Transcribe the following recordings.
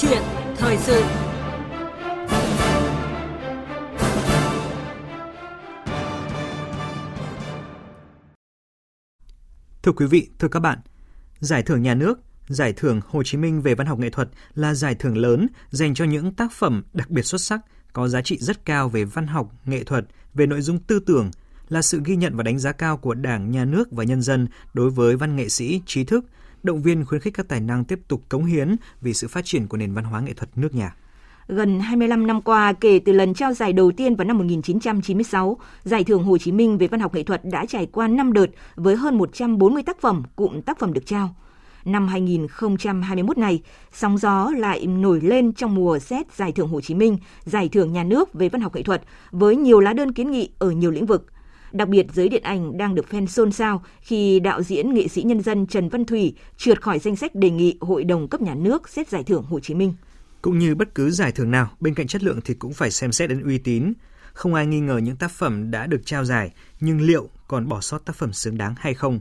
chuyện thời sự. Thưa quý vị, thưa các bạn, Giải thưởng nhà nước, Giải thưởng Hồ Chí Minh về văn học nghệ thuật là giải thưởng lớn dành cho những tác phẩm đặc biệt xuất sắc, có giá trị rất cao về văn học, nghệ thuật, về nội dung tư tưởng, là sự ghi nhận và đánh giá cao của Đảng, Nhà nước và nhân dân đối với văn nghệ sĩ, trí thức, động viên khuyến khích các tài năng tiếp tục cống hiến vì sự phát triển của nền văn hóa nghệ thuật nước nhà. Gần 25 năm qua, kể từ lần trao giải đầu tiên vào năm 1996, Giải thưởng Hồ Chí Minh về văn học nghệ thuật đã trải qua 5 đợt với hơn 140 tác phẩm, cụm tác phẩm được trao. Năm 2021 này, sóng gió lại nổi lên trong mùa xét Giải thưởng Hồ Chí Minh, Giải thưởng Nhà nước về văn học nghệ thuật với nhiều lá đơn kiến nghị ở nhiều lĩnh vực. Đặc biệt giới điện ảnh đang được fan xôn xao khi đạo diễn nghệ sĩ nhân dân Trần Văn Thủy trượt khỏi danh sách đề nghị Hội đồng cấp nhà nước xét Giải thưởng Hồ Chí Minh. Cũng như bất cứ giải thưởng nào, bên cạnh chất lượng thì cũng phải xem xét đến uy tín. Không ai nghi ngờ những tác phẩm đã được trao giải, nhưng liệu còn bỏ sót tác phẩm xứng đáng hay không?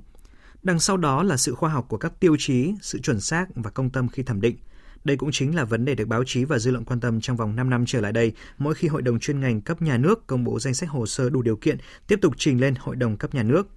Đằng sau đó là sự khoa học của các tiêu chí, sự chuẩn xác và công tâm khi thẩm định. Đây cũng chính là vấn đề được báo chí và dư luận quan tâm trong vòng 5 năm trở lại đây, mỗi khi Hội đồng chuyên ngành cấp nhà nước công bố danh sách hồ sơ đủ điều kiện tiếp tục trình lên Hội đồng cấp nhà nước.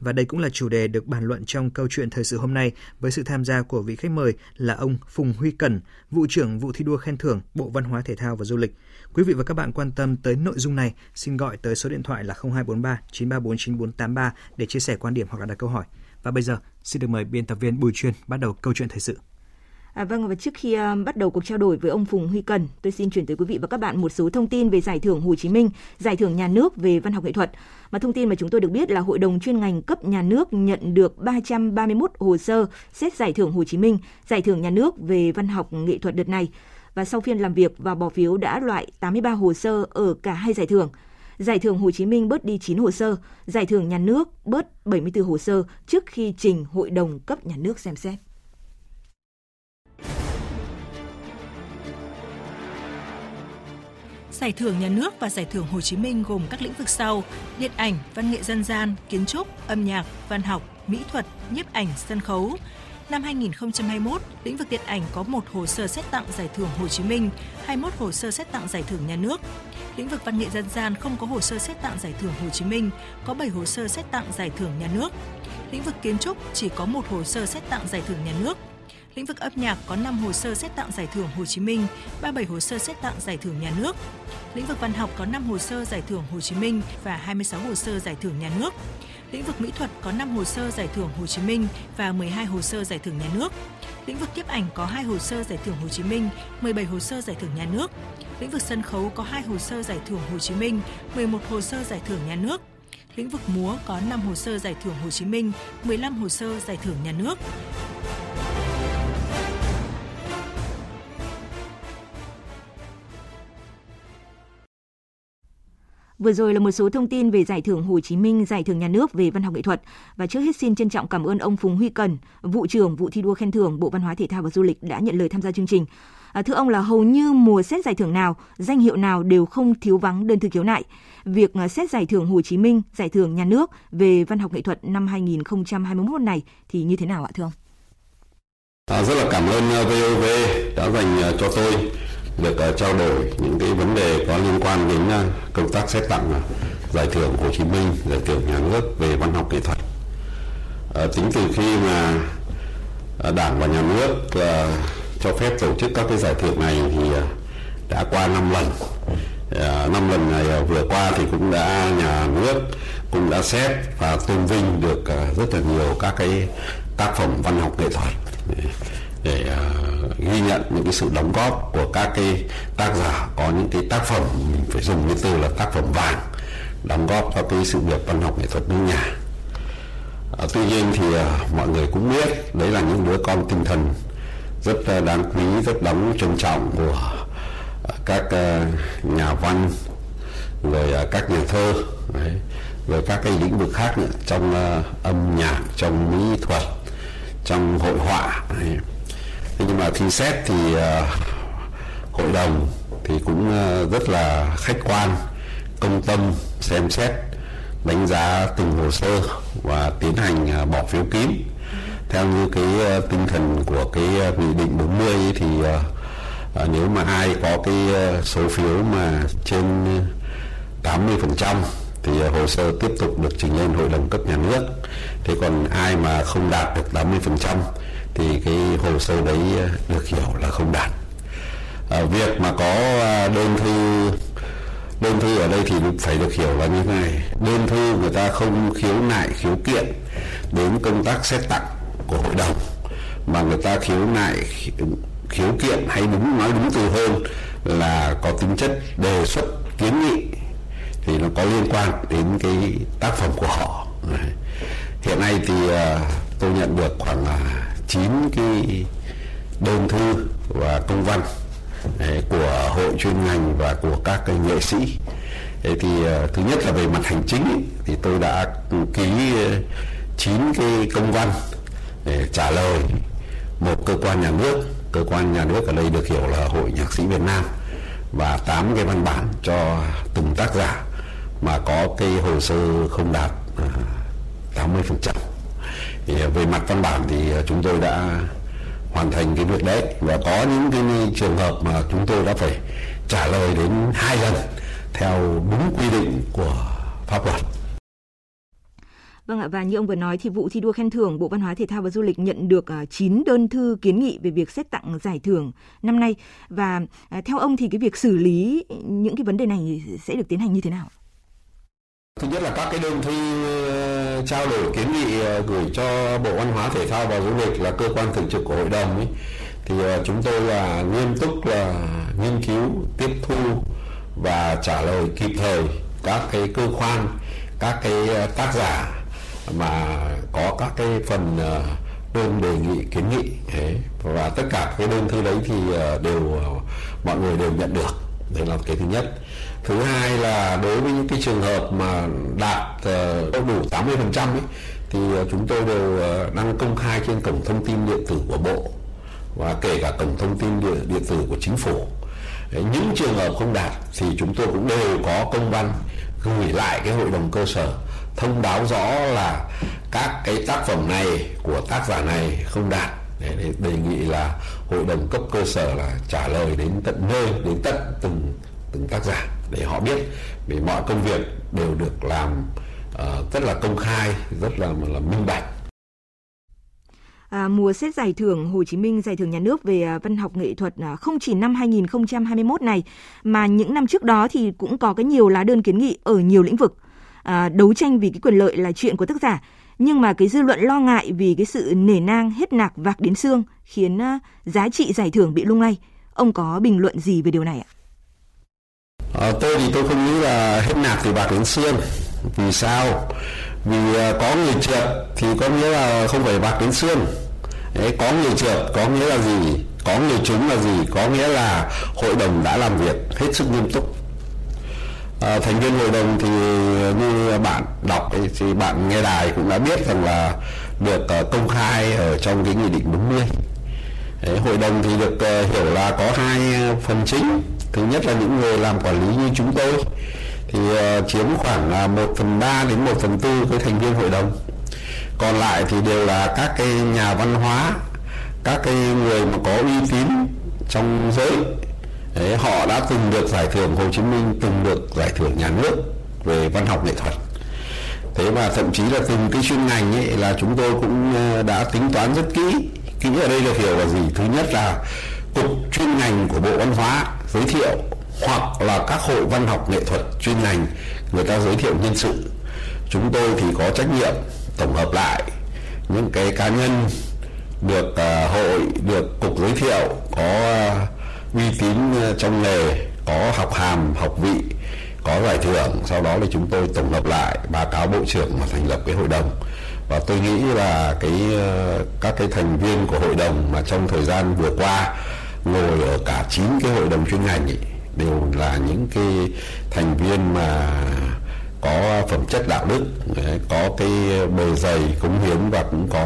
Và đây cũng là chủ đề được bàn luận trong câu chuyện thời sự hôm nay với sự tham gia của vị khách mời là ông Phùng Huy Cẩn, vụ trưởng vụ thi đua khen thưởng Bộ Văn hóa Thể thao và Du lịch. Quý vị và các bạn quan tâm tới nội dung này, xin gọi tới số điện thoại là 0243 934 9483 để chia sẻ quan điểm hoặc là đặt câu hỏi. Và bây giờ, xin được mời biên tập viên Bùi Chuyên bắt đầu câu chuyện thời sự. À, vâng, và trước khi uh, bắt đầu cuộc trao đổi với ông Phùng Huy Cần, tôi xin chuyển tới quý vị và các bạn một số thông tin về Giải thưởng Hồ Chí Minh, Giải thưởng Nhà nước về văn học nghệ thuật. Mà thông tin mà chúng tôi được biết là Hội đồng chuyên ngành cấp nhà nước nhận được 331 hồ sơ xét Giải thưởng Hồ Chí Minh, Giải thưởng Nhà nước về văn học nghệ thuật đợt này. Và sau phiên làm việc và bỏ phiếu đã loại 83 hồ sơ ở cả hai giải thưởng. Giải thưởng Hồ Chí Minh bớt đi 9 hồ sơ, Giải thưởng Nhà nước bớt 74 hồ sơ trước khi trình Hội đồng cấp nhà nước xem xét. Giải thưởng Nhà nước và Giải thưởng Hồ Chí Minh gồm các lĩnh vực sau: điện ảnh, văn nghệ dân gian, kiến trúc, âm nhạc, văn học, mỹ thuật, nhiếp ảnh, sân khấu. Năm 2021, lĩnh vực điện ảnh có một hồ sơ xét tặng Giải thưởng Hồ Chí Minh, 21 hồ sơ xét tặng Giải thưởng Nhà nước. Lĩnh vực văn nghệ dân gian không có hồ sơ xét tặng Giải thưởng Hồ Chí Minh, có 7 hồ sơ xét tặng Giải thưởng Nhà nước. Lĩnh vực kiến trúc chỉ có một hồ sơ xét tặng Giải thưởng Nhà nước. Lĩnh vực âm nhạc có 5 hồ sơ xét tặng Giải thưởng Hồ Chí Minh, 37 hồ sơ xét tặng Giải thưởng Nhà nước. Lĩnh vực văn học có 5 hồ sơ Giải thưởng Hồ Chí Minh và 26 hồ sơ Giải thưởng Nhà nước. Lĩnh vực mỹ thuật có 5 hồ sơ Giải thưởng Hồ Chí Minh và 12 hồ sơ Giải thưởng Nhà nước. Lĩnh vực tiếp ảnh có 2 hồ sơ Giải thưởng Hồ Chí Minh, 17 hồ sơ Giải thưởng Nhà nước. Lĩnh vực sân khấu có 2 hồ sơ Giải thưởng Hồ Chí Minh, 11 hồ sơ Giải thưởng Nhà nước. Lĩnh vực múa có 5 hồ sơ Giải thưởng Hồ Chí Minh, 15 hồ sơ Giải thưởng Nhà nước. Vừa rồi là một số thông tin về Giải thưởng Hồ Chí Minh, Giải thưởng Nhà nước về văn học nghệ thuật. Và trước hết xin trân trọng cảm ơn ông Phùng Huy Cần, vụ trưởng vụ thi đua khen thưởng Bộ Văn hóa Thể thao và Du lịch đã nhận lời tham gia chương trình. À, thưa ông là hầu như mùa xét giải thưởng nào, danh hiệu nào đều không thiếu vắng đơn thư khiếu nại. Việc à, xét giải thưởng Hồ Chí Minh, giải thưởng nhà nước về văn học nghệ thuật năm 2021 này thì như thế nào ạ thưa ông? À, rất là cảm ơn à, VOV đã dành à, cho tôi được uh, ờ, trao đổi những cái vấn đề có liên quan đến uh, công tác xét tặng uh, giải thưởng Hồ Chí Minh, giải thưởng nhà nước về văn học nghệ thuật. Uh, tính từ khi mà uh, Đảng và nhà nước uh, cho phép tổ chức các cái giải thưởng này thì uh, đã qua 5 lần. Uh, năm lần này uh, vừa qua thì cũng đã nhà nước cũng đã xét và tôn vinh được uh, rất là nhiều các cái tác phẩm văn học nghệ thuật để uh, ghi nhận những cái sự đóng góp của các cái tác giả có những cái tác phẩm mình phải dùng cái từ là tác phẩm vàng đóng góp cho cái sự nghiệp văn học nghệ thuật nước nhà. À, tuy nhiên thì à, mọi người cũng biết đấy là những đứa con tinh thần rất à, đáng quý rất đáng trân trọng của à, các à, nhà văn rồi à, các nhà thơ đấy, rồi các cái lĩnh vực khác nữa trong à, âm nhạc trong mỹ thuật trong hội họa đấy thế nhưng mà khi xét thì uh, hội đồng thì cũng uh, rất là khách quan công tâm xem xét đánh giá từng hồ sơ và tiến hành uh, bỏ phiếu kín. Theo như cái uh, tinh thần của cái uh, nghị định 40 ấy thì uh, nếu mà ai có cái số phiếu mà trên 80% thì ờ, hồ sơ tiếp tục được trình lên hội đồng cấp nhà nước. Thế còn ai mà không đạt được 80% thì cái hồ sơ đấy ờ, được hiểu là không đạt. À, việc mà có đơn thư đơn thư ở đây thì phải được hiểu là như thế này. Đơn thư người ta không khiếu nại khiếu kiện đến công tác xét tặng của hội đồng mà người ta khiếu nại khiếu kiện hay đúng nói đúng từ hơn là có tính chất đề xuất kiến nghị thì nó có liên quan đến cái tác phẩm của họ. Hiện nay thì ờ, tôi nhận được khoảng ờ, 9 cái đơn thư và công văn của hội chuyên ngành và của các cái nghệ sĩ. Thế thì ờ, thứ nhất là về mặt hành chính thì tôi đã ký chín cái công văn để trả lời một cơ quan nhà nước. Cơ quan nhà nước ở đây được hiểu là hội nhạc sĩ Việt Nam và tám cái văn bản cho từng tác giả mà có cái hồ sơ không đạt à, 80 phần trăm về mặt văn bản thì à, chúng tôi đã hoàn thành cái việc đấy và có những cái trường hợp mà chúng tôi đã phải trả lời đến hai lần theo đúng quy định của pháp luật. Vâng ạ, và như ông vừa nói thì vụ thi đua khen thưởng Bộ Văn hóa Thể thao và Du lịch nhận được à, 9 đơn thư kiến nghị về việc xét tặng giải thưởng năm nay và theo ông thì cái việc xử lý những cái vấn đề này sẽ được tiến hành như thế nào? Thứ nhất là các cái đơn thư ờ, trao đổi kiến nghị ờ, gửi cho Bộ Văn hóa Thể thao và Du lịch là cơ quan thường trực của hội đồng ấy. Thì ờ, chúng tôi là nghiêm túc là nghiên cứu, tiếp thu và trả lời kịp thời các cái cơ quan, các cái tác giả mà có các cái phần đơn đề nghị kiến nghị thế. Và tất cả cái đơn thư đấy thì đều mọi người đều nhận được. Đấy là cái thứ nhất thứ hai là đối với những cái trường hợp mà đạt ờ, đủ 80 phần trăm thì ờ, chúng tôi đều ờ, đăng công khai trên cổng thông tin điện tử của bộ và kể cả cổng thông tin điện, điện tử của chính phủ. Những trường hợp không đạt thì chúng tôi cũng đều có công văn gửi lại cái hội đồng cơ sở thông báo rõ là các cái tác phẩm này của tác giả này không đạt. Để đề nghị là hội đồng cấp cơ sở là trả lời đến tận nơi đến tận từng từng tác giả để họ biết vì mọi công việc đều được làm uh, rất là công khai rất là là minh bạch À, mùa xét giải thưởng Hồ Chí Minh giải thưởng nhà nước về à, văn học nghệ thuật à, không chỉ năm 2021 này mà những năm trước đó thì cũng có cái nhiều lá đơn kiến nghị ở nhiều lĩnh vực. À, đấu tranh vì cái quyền lợi là chuyện của tác giả nhưng mà cái dư luận lo ngại vì cái sự nể nang hết nạc vạc đến xương khiến à, giá trị giải thưởng bị lung lay. Ông có bình luận gì về điều này ạ? À, tôi thì tôi không nghĩ là hết nạc thì bạc đến xương. Vì sao? Vì à, có người trượt thì có nghĩa là không phải bạc đến xương. Đấy, có người trượt có nghĩa là gì? Có người trúng là gì? Có nghĩa là hội đồng đã làm việc hết sức nghiêm túc À, thành viên hội đồng thì như bạn đọc thì bạn nghe đài cũng đã biết rằng là được uh, công khai ở trong cái nghị định 40 Đấy, hội đồng thì được uh, hiểu là có hai phần chính thứ nhất là những người làm quản lý như chúng tôi thì ờ, chiếm khoảng là một phần ba đến một phần tư cái thành viên hội đồng. Còn lại thì đều là các cái nhà văn hóa các cái người mà có uy tín trong giới. Đấy, họ đã từng được giải thưởng Hồ Chí Minh từng được giải thưởng nhà nước về văn học nghệ thuật. Thế và thậm chí là từng cái chuyên ngành ấy là chúng tôi cũng ờ, đã tính toán rất kỹ kỹ ở đây được hiểu là gì. Thứ nhất là cục chuyên ngành của bộ văn hóa giới thiệu hoặc là các hội văn học nghệ thuật chuyên ngành người ta giới thiệu nhân sự. Chúng tôi thì có trách nhiệm tổng hợp lại những cái cá nhân được uh, hội được cục giới thiệu có uh, uy tín à, trong nghề có học hàm học vị có giải thưởng. Sau đó thì chúng tôi tổng hợp lại báo cáo bộ trưởng mà thành lập cái hội đồng. Và tôi nghĩ là cái các cái thành viên của hội đồng mà trong thời gian vừa qua ngồi ở cả chín cái hội đồng chuyên ngành ấy, đều là những cái thành viên mà có phẩm chất đạo đức có cái bề dày cống hiến và cũng có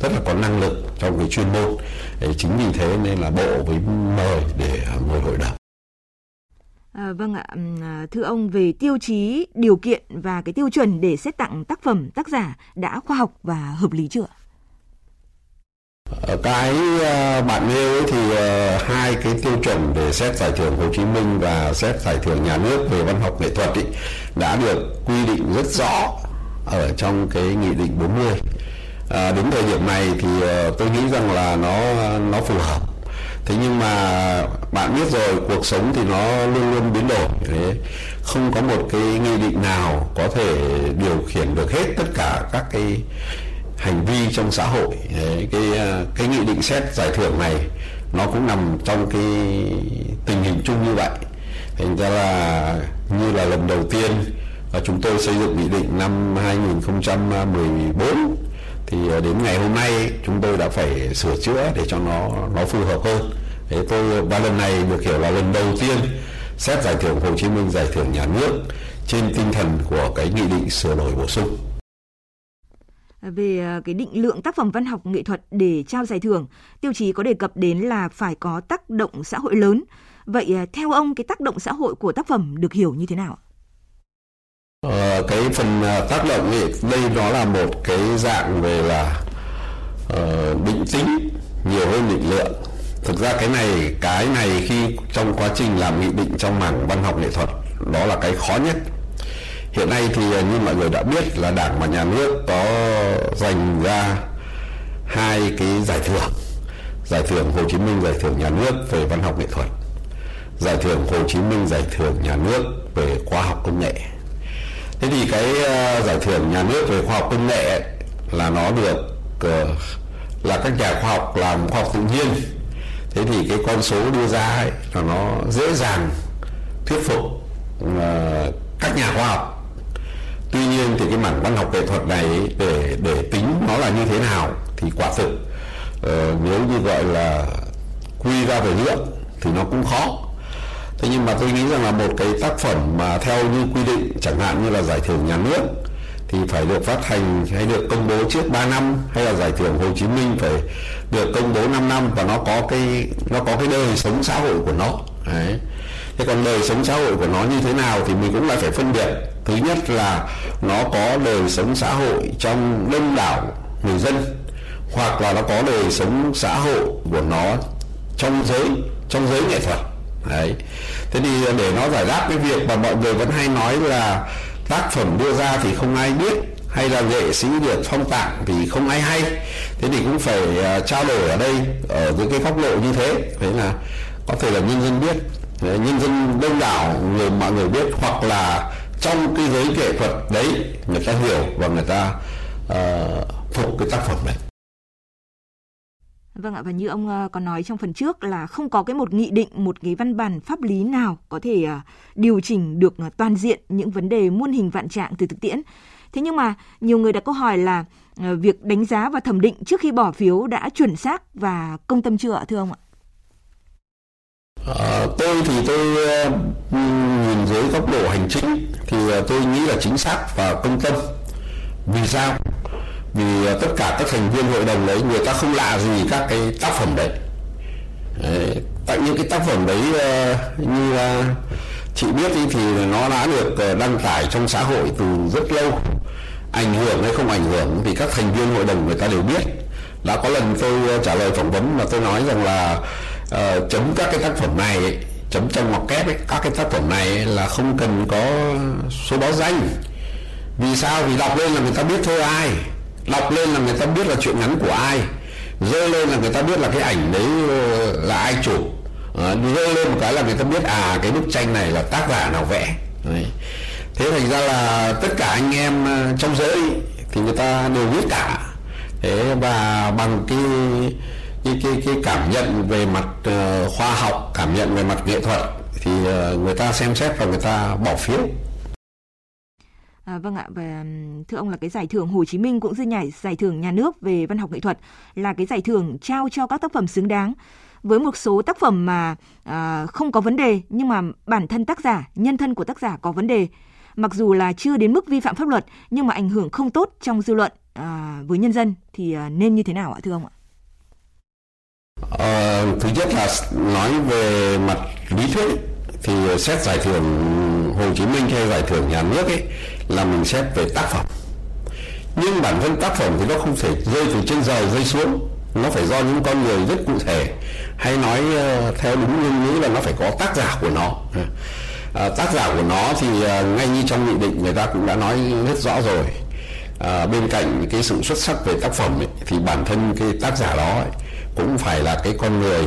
rất là có năng lực trong cái chuyên môn chính vì thế nên là bộ với mời để ngồi hội đồng À, vâng ạ, à, thưa ông về tiêu chí, điều kiện và cái tiêu chuẩn để xét tặng tác phẩm tác giả đã khoa học và hợp lý chưa? Ờ, cái ờ, bạn nêu thì ờ, hai cái tiêu chuẩn để xét giải thưởng Hồ Chí Minh và xét giải thưởng nhà nước về văn học nghệ thuật ý, đã được quy định rất rõ ở trong cái nghị định 40 à, đến thời điểm này thì tôi nghĩ rằng là nó nó phù hợp. Thế nhưng mà bạn biết rồi cuộc sống thì nó luôn luôn biến đổi. Thế không có một cái nghị định nào có thể điều khiển được hết tất cả các cái hành vi trong xã hội. Đấy, cái à, cái nghị định xét giải thưởng này nó cũng nằm trong cái tình hình chung như vậy. Thành ra là như là lần đầu tiên chúng tôi xây dựng nghị định năm 2014 thì à, đến ngày hôm nay chúng tôi đã phải sửa chữa để cho nó nó phù hợp hơn. Thế tôi ba lần này được hiểu là lần đầu tiên xét giải thưởng Hồ Chí Minh giải thưởng nhà nước trên tinh thần của cái nghị định sửa đổi bổ sung về à, cái định lượng tác phẩm văn học nghệ thuật để trao giải thưởng, tiêu chí có đề cập đến là phải có tác động xã hội lớn. Vậy à, theo ông cái tác động xã hội của tác phẩm được hiểu như thế nào? Ờ, cái phần à, tác động ấy, đây nó là một cái dạng về là uh, định tính nhiều hơn định lượng. Thực ra cái này cái này khi trong quá trình làm nghị định trong mảng văn học nghệ thuật đó là cái khó nhất hiện nay thì à, như mọi người đã biết là đảng và nhà nước có dành ra hai cái giải thưởng. Giải thưởng Hồ Chí Minh giải thưởng nhà nước về văn học nghệ thuật. Giải thưởng Hồ Chí Minh giải thưởng nhà nước về khoa học công nghệ. Thế thì cái à, giải thưởng nhà nước về khoa học công nghệ là nó được ờ, là các nhà khoa học làm khoa học tự nhiên. Thế thì cái con số đưa ra ấy, là nó dễ dàng thuyết phục ờ, các nhà khoa học tuy nhiên thì cái mảng văn học nghệ thuật này để để tính nó là như thế nào thì quả thực uh, nếu như gọi là quy ra về lượng thì nó cũng khó. Thế nhưng mà tôi nghĩ rằng là một cái tác phẩm mà theo như quy định chẳng hạn như là giải thưởng nhà nước thì phải được phát hành hay được công bố trước 3 năm hay là giải thưởng Hồ Chí Minh phải được công bố 5 năm và nó có cái nó có cái đời sống xã hội của nó. Đấy. Thế còn đời sống xã hội của nó như thế nào thì mình cũng lại phải phân biệt thứ nhất là nó có đời sống xã hội trong đông đảo người dân hoặc là nó có đời sống xã hội của nó trong giới trong giới nghệ thuật. Đấy. Thế thì để nó giải đáp cái việc mà mọi người vẫn hay nói là tác phẩm đưa ra thì không ai biết hay là nghệ sĩ được phong tặng thì không ai hay thế thì cũng phải uh, trao đổi ở đây ở những cái góc độ như thế. Thế là có thể là nhân dân biết. Nhân dân đông đảo người mọi người biết hoặc là trong cái giới nghệ thuật đấy người ta hiểu và người ta uh, phục cái tác phẩm này Vâng ạ, và như ông ờ, có nói trong phần trước là không có cái một nghị định, một cái văn bản pháp lý nào có thể ờ, điều chỉnh được toàn diện những vấn đề muôn hình vạn trạng từ thực tiễn. Thế nhưng mà nhiều người đặt câu hỏi là việc đánh giá và thẩm định trước khi bỏ phiếu đã chuẩn xác và công tâm chưa ạ thưa ông ạ? À, tôi thì tôi ờ, nhìn dưới góc độ hành chính thì ờ, tôi nghĩ là chính xác và công tâm. Vì sao? Vì tất cả các thành viên hội đồng đấy người ta không lạ gì các cái tác phẩm đấy. tại những cái tác phẩm đấy như chị biết ý, thì nó đã được đăng tải trong xã hội từ rất lâu. Ảnh hưởng hay không ảnh hưởng thì các thành viên hội đồng người ta đều biết. Đã có lần tôi trả lời phỏng vấn mà tôi nói rằng là Ờ, uh, chấm các cái tác phẩm này ấy, chấm trong ngoặc kép ấy, các cái tác phẩm này ấy, là không cần có số báo danh. Vì sao? Vì đọc lên là người ta biết thôi ai. Đọc lên là người ta biết là chuyện ngắn của ai. Rơi lên là người ta biết là cái ảnh đấy ờ, là ai chủ ờ, rơi lên một cái là người ta biết à cái bức tranh này là tác giả nào vẽ. Đấy. thế thành ra là tất cả anh em trong giới thì người ta đều biết cả. Thế và bằng cái cái cái cái cảm nhận về mặt uh, khoa học cảm nhận về mặt nghệ thuật thì uh, người ta xem xét và người ta bỏ phiếu. À, vâng ạ và thưa ông là cái giải thưởng Hồ Chí Minh cũng như nhảy giải thưởng nhà nước về văn học nghệ thuật là cái giải thưởng trao cho các tác phẩm xứng đáng. Với một số tác phẩm mà à, không có vấn đề nhưng mà bản thân tác giả nhân thân của tác giả có vấn đề. Mặc dù là chưa đến mức vi phạm pháp luật nhưng mà ảnh hưởng không tốt trong dư luận à, với nhân dân thì à, nên như thế nào ạ thưa ông ạ? Ờ, thứ nhất là nói về mặt lý thuyết thì xét giải thưởng Hồ Chí Minh hay giải thưởng nhà nước ấy là mình xét về tác phẩm. Nhưng bản thân tác phẩm thì nó không thể rơi từ trên trời rơi xuống. Nó phải do những con người rất cụ thể hay nói ờ, theo đúng ngôn ngữ là nó phải có tác giả của nó. À, tác giả của nó thì ờ, ngay như trong nghị định người ta cũng đã nói rất rõ rồi. À, bên cạnh cái sự xuất sắc về tác phẩm ấy, thì bản thân cái tác giả đó ấy, cũng phải là cái con người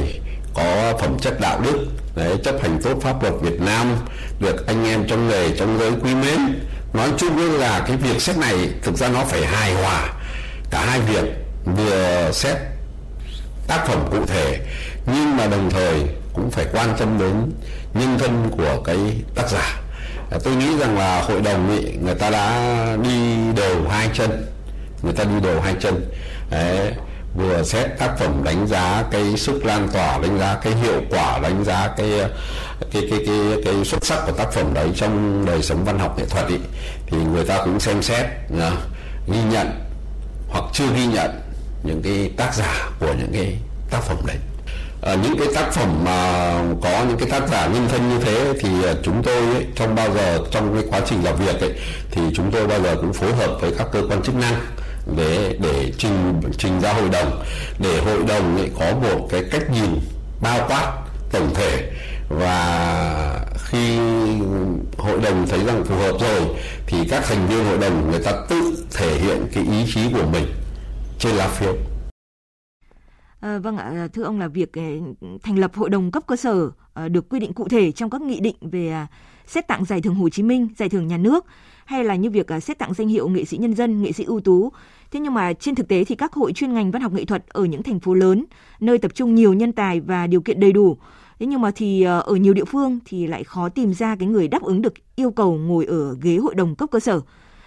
có phẩm chất đạo đức đấy, chấp hành tốt pháp luật Việt Nam được anh em trong nghề trong giới quý mến. Nói chung là cái việc xét này thực ra nó phải hài hòa cả hai việc vừa xét tác phẩm cụ thể nhưng mà đồng thời cũng phải quan tâm đến nhân thân của cái tác giả. Tôi nghĩ rằng là hội đồng ý, người ta đã đi đều hai chân người ta đi đều hai chân. Đấy, vừa xét tác phẩm đánh giá cái sức lan tỏa đánh giá cái hiệu quả đánh giá cái cái cái cái cái xuất sắc của tác phẩm đấy trong đời sống văn học nghệ thuật ý, thì người ta cũng xem xét uh, ghi nhận hoặc chưa ghi nhận những cái tác giả của những cái tác phẩm đấy. À, những cái tác phẩm mà có những cái tác giả nhân thân như thế thì à, chúng tôi ấy, trong bao giờ trong cái quá trình làm việc ấy, thì chúng tôi bao giờ cũng phối hợp với các cơ quan chức năng để để trình trình ra hội đồng để hội đồng ấy có một cái cách nhìn bao quát tổng thể. Và khi hội đồng thấy rằng phù hợp rồi thì các thành viên hội đồng người ta tự thể hiện cái ý chí của mình trên lá phiếu. À, vâng ạ, thưa ông là việc ờ, thành lập hội đồng cấp cơ sở ờ, được quy định cụ thể trong các nghị định về à, xét tặng giải thưởng Hồ Chí Minh, giải thưởng nhà nước hay là như việc à, xét tặng danh hiệu nghệ sĩ nhân dân, nghệ sĩ ưu tú. Thế nhưng mà trên thực tế thì các hội chuyên ngành văn học nghệ thuật ở những thành phố lớn, nơi tập trung nhiều nhân tài và điều kiện đầy đủ, thế nhưng mà thì à, ở nhiều địa phương thì lại khó tìm ra cái người đáp ứng được yêu cầu ngồi ở ghế hội đồng cấp cơ sở.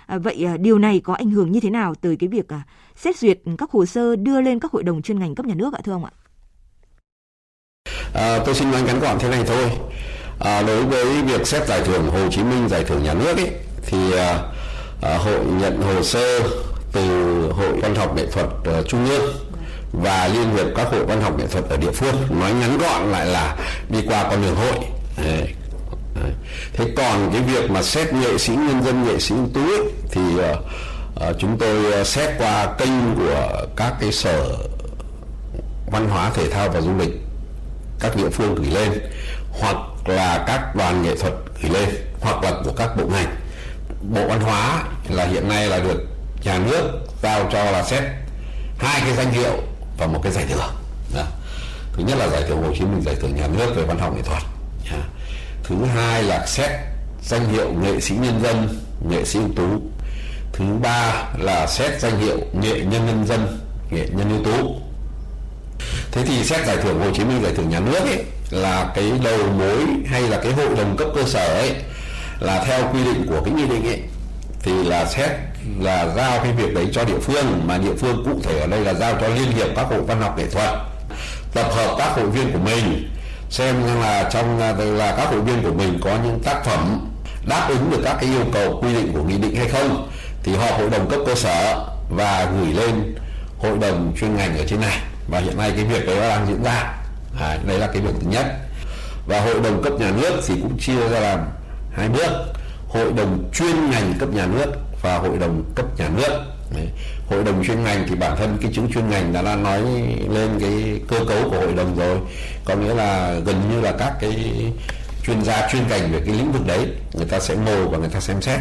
À, vậy à, điều này có ảnh hưởng như thế nào tới cái việc à, xét duyệt các hồ sơ đưa lên các hội đồng chuyên ngành cấp nhà nước ạ thưa ông ạ? À, tôi xin nói ngắn gọn thế này thôi. À, đối với việc xét giải thưởng Hồ Chí Minh giải thưởng nhà nước ấy, thì à, à, hội nhận hồ sơ từ hội văn học nghệ thuật uh, trung ương và liên hiệp các hội văn học nghệ thuật ở địa phương. Nói ngắn gọn lại là đi qua con đường hội. Đấy, thế còn cái việc mà xét nghệ sĩ nhân dân nghệ sĩ ưu tú ấy, thì uh, chúng tôi xét qua kênh của các cái sở văn hóa thể thao và du lịch các địa phương gửi lên hoặc là các đoàn nghệ thuật gửi lên hoặc là của các bộ ngành bộ văn hóa là hiện nay là được nhà nước giao cho là xét hai cái danh hiệu và một cái giải thưởng. Đó. thứ nhất là giải thưởng Hồ Chí Minh, giải thưởng nhà nước về văn học nghệ thuật. Thứ hai là xét danh hiệu nghệ sĩ nhân dân, nghệ sĩ ưu tú. Thứ ba là xét danh hiệu nghệ nhân nhân dân, nghệ nhân ưu tú. Thế thì xét giải thưởng Hồ Chí Minh, giải thưởng nhà nước ấy là cái đầu mối hay là cái hội đồng cấp cơ sở ấy là theo quy định của cái nghị định ấy thì là xét là giao cái việc đấy cho địa phương mà địa phương cụ thể ở đây là giao cho liên hiệp các hội văn học nghệ thuật tập hợp các hội viên của mình xem là trong là các hội viên của mình có những tác phẩm đáp ứng được các cái yêu cầu quy định của nghị định hay không thì họp hội đồng cấp cơ sở và gửi lên hội đồng chuyên ngành ở trên này. Và hiện nay cái việc đấy đang diễn ra. À, đấy là cái việc thứ nhất. Và hội đồng cấp nhà nước thì cũng chia ra làm hai bước. Hội đồng chuyên ngành cấp nhà nước và hội đồng cấp nhà nước. Đấy. hội đồng chuyên ngành thì bản thân cái chữ chuyên ngành đã nói lên cái cơ cấu của hội đồng rồi. Có nghĩa là gần như là các cái chuyên gia chuyên ngành về cái lĩnh vực đấy, người ta sẽ ngồi và người ta xem xét.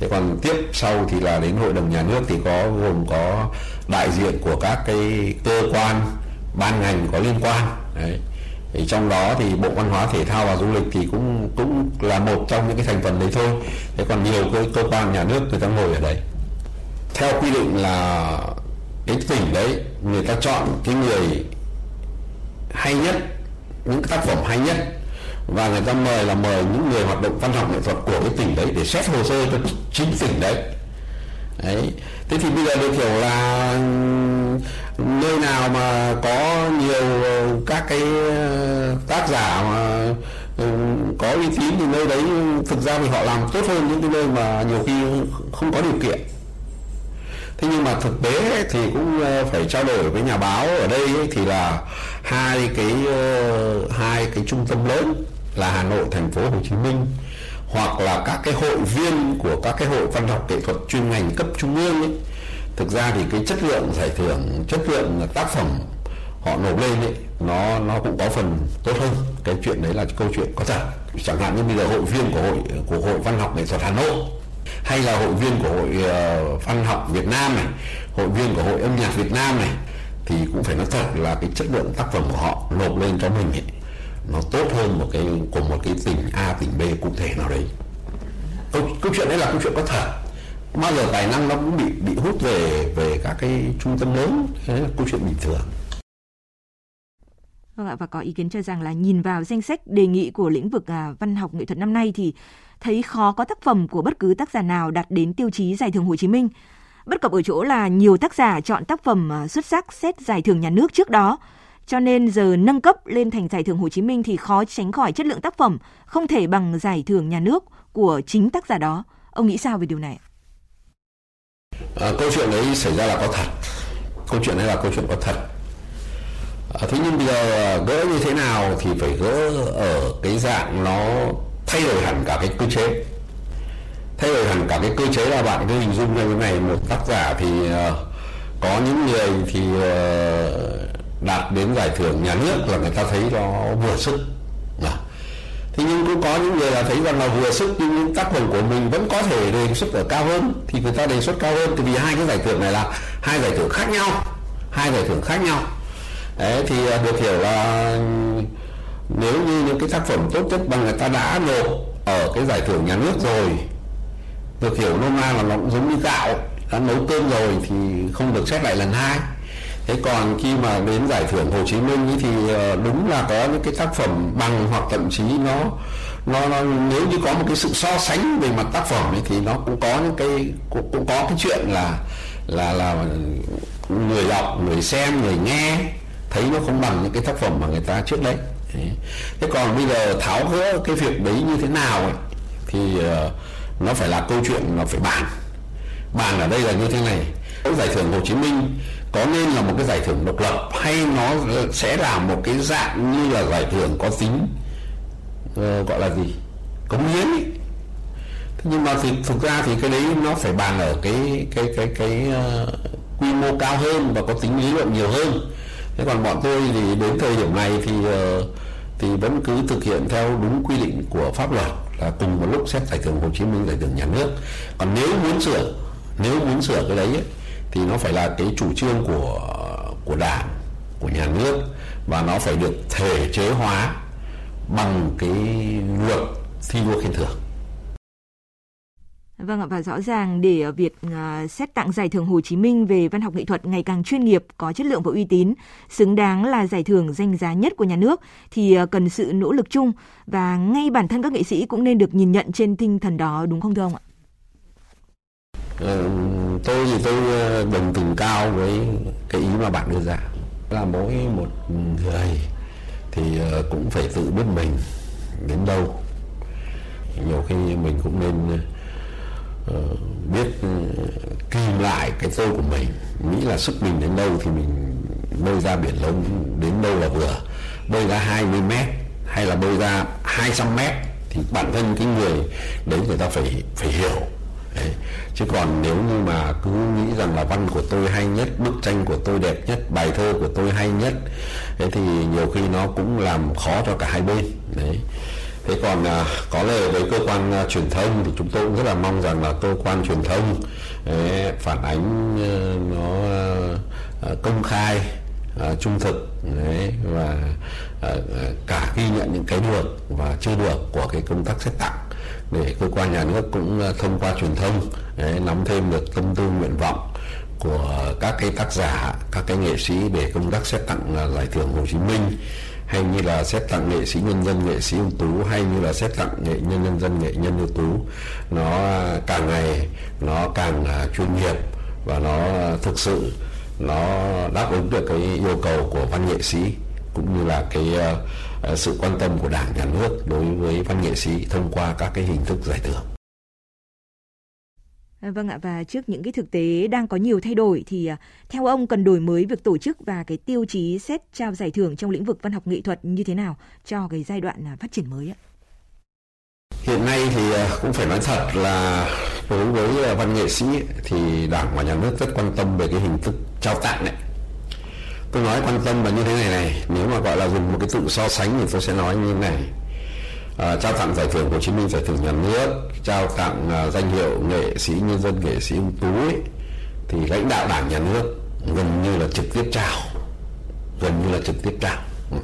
Thế còn tiếp sau thì là đến hội đồng nhà nước thì có gồm có đại diện của các cái cơ quan, ban ngành có liên quan. Đấy thì trong đó thì bộ văn hóa thể thao và du lịch thì cũng cũng là một trong những cái thành phần đấy thôi. Thế còn nhiều cái cơ quan nhà nước người ta ngồi ở đấy. Theo quy định là cái tỉnh đấy, người ta chọn cái người hay nhất, những tác phẩm hay nhất. Và người ta mời là mời những người hoạt động văn học nghệ thuật của cái tỉnh đấy để xét hồ sơ cho chính tỉnh đấy. Đấy. Thế thì bây giờ được hiểu là nơi nào mà có nhiều ờ, các cái ờ, tác giả mà ừ, có uy tín thì nơi đấy thực ra thì họ làm tốt hơn những cái nơi mà nhiều khi không có điều kiện. Thế nhưng mà thực tế thì cũng ờ, phải trao đổi với nhà báo ở đây thì là hai cái hai cái trung tâm lớn là Hà Nội, thành phố Hồ Chí Minh hoặc là các cái hội viên của các cái hội văn học nghệ thuật chuyên ngành cấp trung ương ấy thực ra thì cái chất lượng giải thưởng chất lượng tác phẩm họ nộp lên ấy nó nó cũng có phần tốt hơn. Cái chuyện đấy là câu chuyện có thật. Chẳng hạn như bây giờ hội viên của hội của hội văn học nghệ thuật Hà Nội hay là hội viên của hội uh, văn học Việt Nam này hội viên của hội âm nhạc Việt Nam này thì cũng phải nói thật là cái chất lượng tác phẩm của họ nộp lên cho mình ấy, nó tốt hơn một cái của một cái tỉnh A tỉnh B cụ thể nào đấy. Câu, câu chuyện đấy là câu chuyện có thật bao giờ tài năng nó cũng bị bị hút về về các cái trung tâm lớn thế là câu chuyện bình thường Vâng ạ, và có ý kiến cho rằng là nhìn vào danh sách đề nghị của lĩnh vực à, văn học nghệ thuật năm nay thì thấy khó có tác phẩm của bất cứ tác giả nào đạt đến tiêu chí giải thưởng Hồ Chí Minh. Bất cập ở chỗ là nhiều tác giả chọn tác phẩm à, xuất sắc xét giải thưởng nhà nước trước đó, cho nên giờ nâng cấp lên thành giải thưởng Hồ Chí Minh thì khó tránh khỏi chất lượng tác phẩm không thể bằng giải thưởng nhà nước của chính tác giả đó. Ông nghĩ sao về điều này? À, câu chuyện đấy xảy ra là có thật. Câu chuyện đấy là câu chuyện có thật À, thế nhưng bây giờ ờ, gỡ như thế nào thì phải gỡ ở cái dạng nó thay đổi hẳn cả cái cơ chế thay đổi hẳn cả cái cơ chế là bạn cứ hình dung như thế này một tác giả thì uh, có những người thì uh, đạt đến giải thưởng nhà nước là người ta thấy nó vừa sức thế nhưng cũng có những người là thấy rằng là vừa sức nhưng những tác phẩm của mình vẫn có thể đề xuất ở cao hơn. Thì người ta đề xuất cao hơn vì hai cái giải thưởng này là hai giải thưởng khác nhau hai giải thưởng khác nhau. Đấy, thì à, được hiểu là nếu như những cái tác phẩm tốt nhất mà người ta đã nộp ở cái giải thưởng nhà nước rồi được hiểu nôm na là nó cũng giống như gạo đã nấu cơm rồi thì không được xét lại lần hai thế còn khi mà đến giải thưởng Hồ Chí Minh thì ờ, đúng là có những cái tác phẩm bằng hoặc thậm chí nó nó, nó nếu như có một cái sự so sánh về mặt tác phẩm ấy, thì nó cũng có những cái cũng, cũng có cái chuyện là là là người đọc người xem người nghe thấy nó không bằng những cái tác phẩm mà người ta trước đấy. Thế còn bây giờ tháo gỡ cái việc đấy như thế nào ấy, thì uh, nó phải là câu chuyện nó phải bàn. Bàn ở đây là như thế này. Giải thưởng Hồ Chí Minh có nên là một cái giải thưởng độc lập hay nó sẽ là một cái dạng như là giải thưởng có tính uh, gọi là gì? Cống hiến ấy. Thế nhưng mà thì thực ra thì cái đấy nó phải bàn ở cái cái cái cái uh, quy mô cao hơn và có tính lý luận nhiều hơn. Thế còn bọn tôi thì đến thời điểm này thì uh, thì vẫn cứ thực hiện theo đúng quy định của pháp luật là cùng một lúc xét giải thưởng Hồ Chí Minh giải thưởng nhà nước. Còn nếu muốn sửa nếu muốn sửa cái đấy ấy, thì nó phải là cái chủ trương của của đảng của nhà nước và nó phải được thể chế hóa bằng cái luật thi đua khen thưởng Vâng ạ và rõ ràng để ờ, việc ờ, xét tặng giải thưởng Hồ Chí Minh về văn học nghệ thuật ngày càng chuyên nghiệp, có chất lượng và uy tín, xứng đáng là giải thưởng danh giá nhất của nhà nước thì ờ, cần sự nỗ lực chung và ngay bản thân các nghệ sĩ cũng nên được nhìn nhận trên tinh thần đó đúng không thưa ông ạ? Ờ, tôi thì tôi ờ, đồng tình cao với cái ý mà bạn đưa ra. Là mỗi một người thì ờ, cũng phải tự biết mình đến đâu. Nhiều khi mình cũng nên biết kìm lại cái tôi của mình. Nghĩ là sức mình đến đâu thì mình bơi ra biển lớn, đến đâu là vừa. Bơi ra 20 mét hay là bơi ra 200 mét thì bản thân cái người đấy người ta phải phải hiểu đấy. chứ còn nếu như mà cứ nghĩ rằng là văn của tôi hay nhất bức tranh của tôi đẹp nhất bài thơ của tôi hay nhất thế thì nhiều khi nó cũng làm khó cho cả hai bên. Đấy. Thế còn à, có lẽ với cơ quan à, truyền thông thì chúng tôi cũng rất là mong rằng là cơ quan truyền thông ấy, phản ánh à, nó à, công khai à, trung thực đấy, và à, cả ghi nhận những cái được và chưa được của cái công tác xét tặng để cơ quan nhà nước cũng ờ, thông qua truyền thông đấy, nắm thêm được tâm tư nguyện vọng của các cái tác giả các cái nghệ sĩ để công tác xét tặng ờ, giải thưởng Hồ Chí Minh hay như là xét tặng nghệ sĩ nhân dân nghệ sĩ ưu tú hay như là xét tặng nghệ nhân nhân dân nghệ nhân ưu tú. Nó ờ, càng ngày nó càng chuyên nghiệp và nó thực sự nó đáp ứng được cái yêu cầu của văn nghệ sĩ cũng như là cái uh, sự quan tâm của đảng nhà nước đối với văn nghệ sĩ thông qua các cái hình thức giải thưởng À, vâng ạ và trước những cái thực tế đang có nhiều thay đổi thì à, theo ông cần đổi mới việc tổ chức và cái tiêu chí xét trao giải thưởng trong lĩnh vực văn học nghệ thuật như thế nào cho cái giai đoạn à, phát triển mới ạ? Hiện nay thì cũng phải nói thật là đối với văn nghệ sĩ thì Đảng và Nhà nước rất quan tâm về cái hình thức trao tặng này tôi nói quan tâm là như thế này này nếu mà gọi là dùng một cái tự so sánh thì tôi sẽ nói như thế này à, trao tặng giải thưởng Hồ Chí Minh giải thưởng nhà nước trao tặng à, danh hiệu nghệ sĩ nhân dân nghệ sĩ ưu tú ấy, thì lãnh đạo đảng nhà nước gần như là trực tiếp trao gần như là trực tiếp trao. Ừ.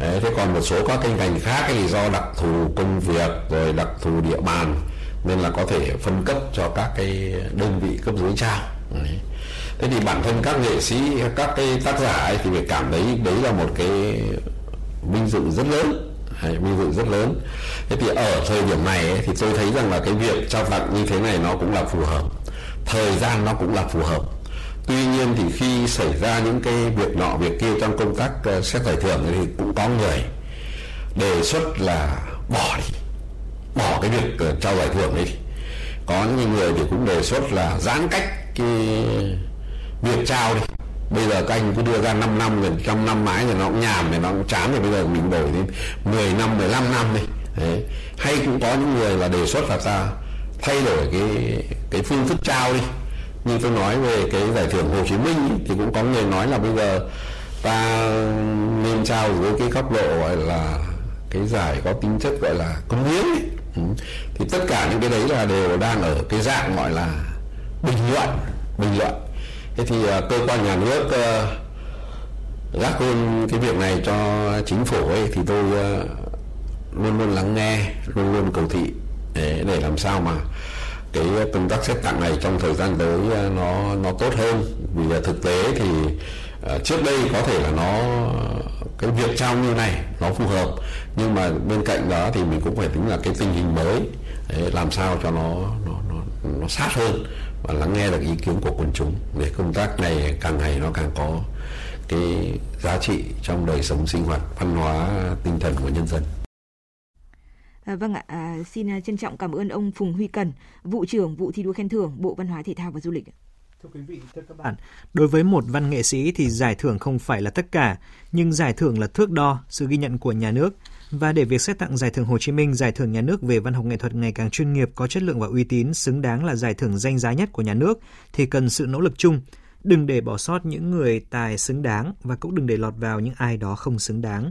Đấy, thế còn một số các kênh ngành khác thì do đặc thù công việc rồi đặc thù địa bàn nên là có thể phân cấp cho các cái đơn vị cấp dưới trao đấy thế thì bản thân các nghệ sĩ các cái tác giả ấy thì phải cảm thấy đấy là một cái vinh dự rất lớn. Hay vinh dự rất lớn. Thế thì ở thời điểm này ấy, thì tôi thấy rằng là cái việc trao tặng như thế này nó cũng là phù hợp. Thời gian nó cũng là phù hợp. Tuy nhiên thì khi xảy ra những cái việc nọ việc kia trong công tác uh, xét giải thưởng thì cũng có người đề xuất là bỏ đi. Bỏ cái việc uh, trao giải thưởng đi. Có những người thì cũng đề xuất là giãn cách cái việc trao đi. Bây giờ các anh cứ đưa ra 5 năm rồi trăm năm mãi rồi nó cũng nhàm rồi nó cũng chán rồi bây giờ mình đổi đến 10 năm 15 năm đi. Đấy. hay cũng có những người là đề xuất là ta thay đổi cái cái phương thức trao đi. Như tôi nói về cái giải thưởng Hồ Chí Minh ý, thì cũng có người nói là bây giờ ta nên trao với cái góc độ gọi là cái giải có tính chất gọi là công hiến ừ. thì tất cả những cái đấy là đều đang ở cái dạng gọi là bình luận bình luận thế thì uh, cơ quan nhà nước uh, gác hơn cái việc này cho chính phủ ấy thì tôi uh, luôn luôn lắng nghe luôn luôn cầu thị để, để làm sao mà cái công tác xét tặng này trong thời gian tới ờ, nó nó tốt hơn. Vì là thực tế thì uh, trước đây có thể là nó cái việc trao như này nó phù hợp nhưng mà bên cạnh đó thì mình cũng phải tính là cái tình hình mới để làm sao cho nó nó nó, nó sát hơn và lắng nghe được ý kiến của quần chúng để công tác này càng ngày nó càng có cái giá trị trong đời sống sinh hoạt văn hóa tinh thần của nhân dân. À, vâng ạ, à, xin trân trọng cảm ơn ông Phùng Huy Cần, vụ trưởng vụ thi đua khen thưởng Bộ Văn hóa Thể thao và Du lịch. Thưa quý vị, thưa các bạn, đối với một văn nghệ sĩ thì giải thưởng không phải là tất cả, nhưng giải thưởng là thước đo sự ghi nhận của nhà nước. Và để việc xét tặng giải thưởng Hồ Chí Minh, giải thưởng nhà nước về văn học nghệ thuật ngày càng chuyên nghiệp, có chất lượng và uy tín, xứng đáng là giải thưởng danh giá nhất của nhà nước, thì cần sự nỗ lực chung. Đừng để bỏ sót những người tài xứng đáng và cũng đừng để lọt vào những ai đó không xứng đáng.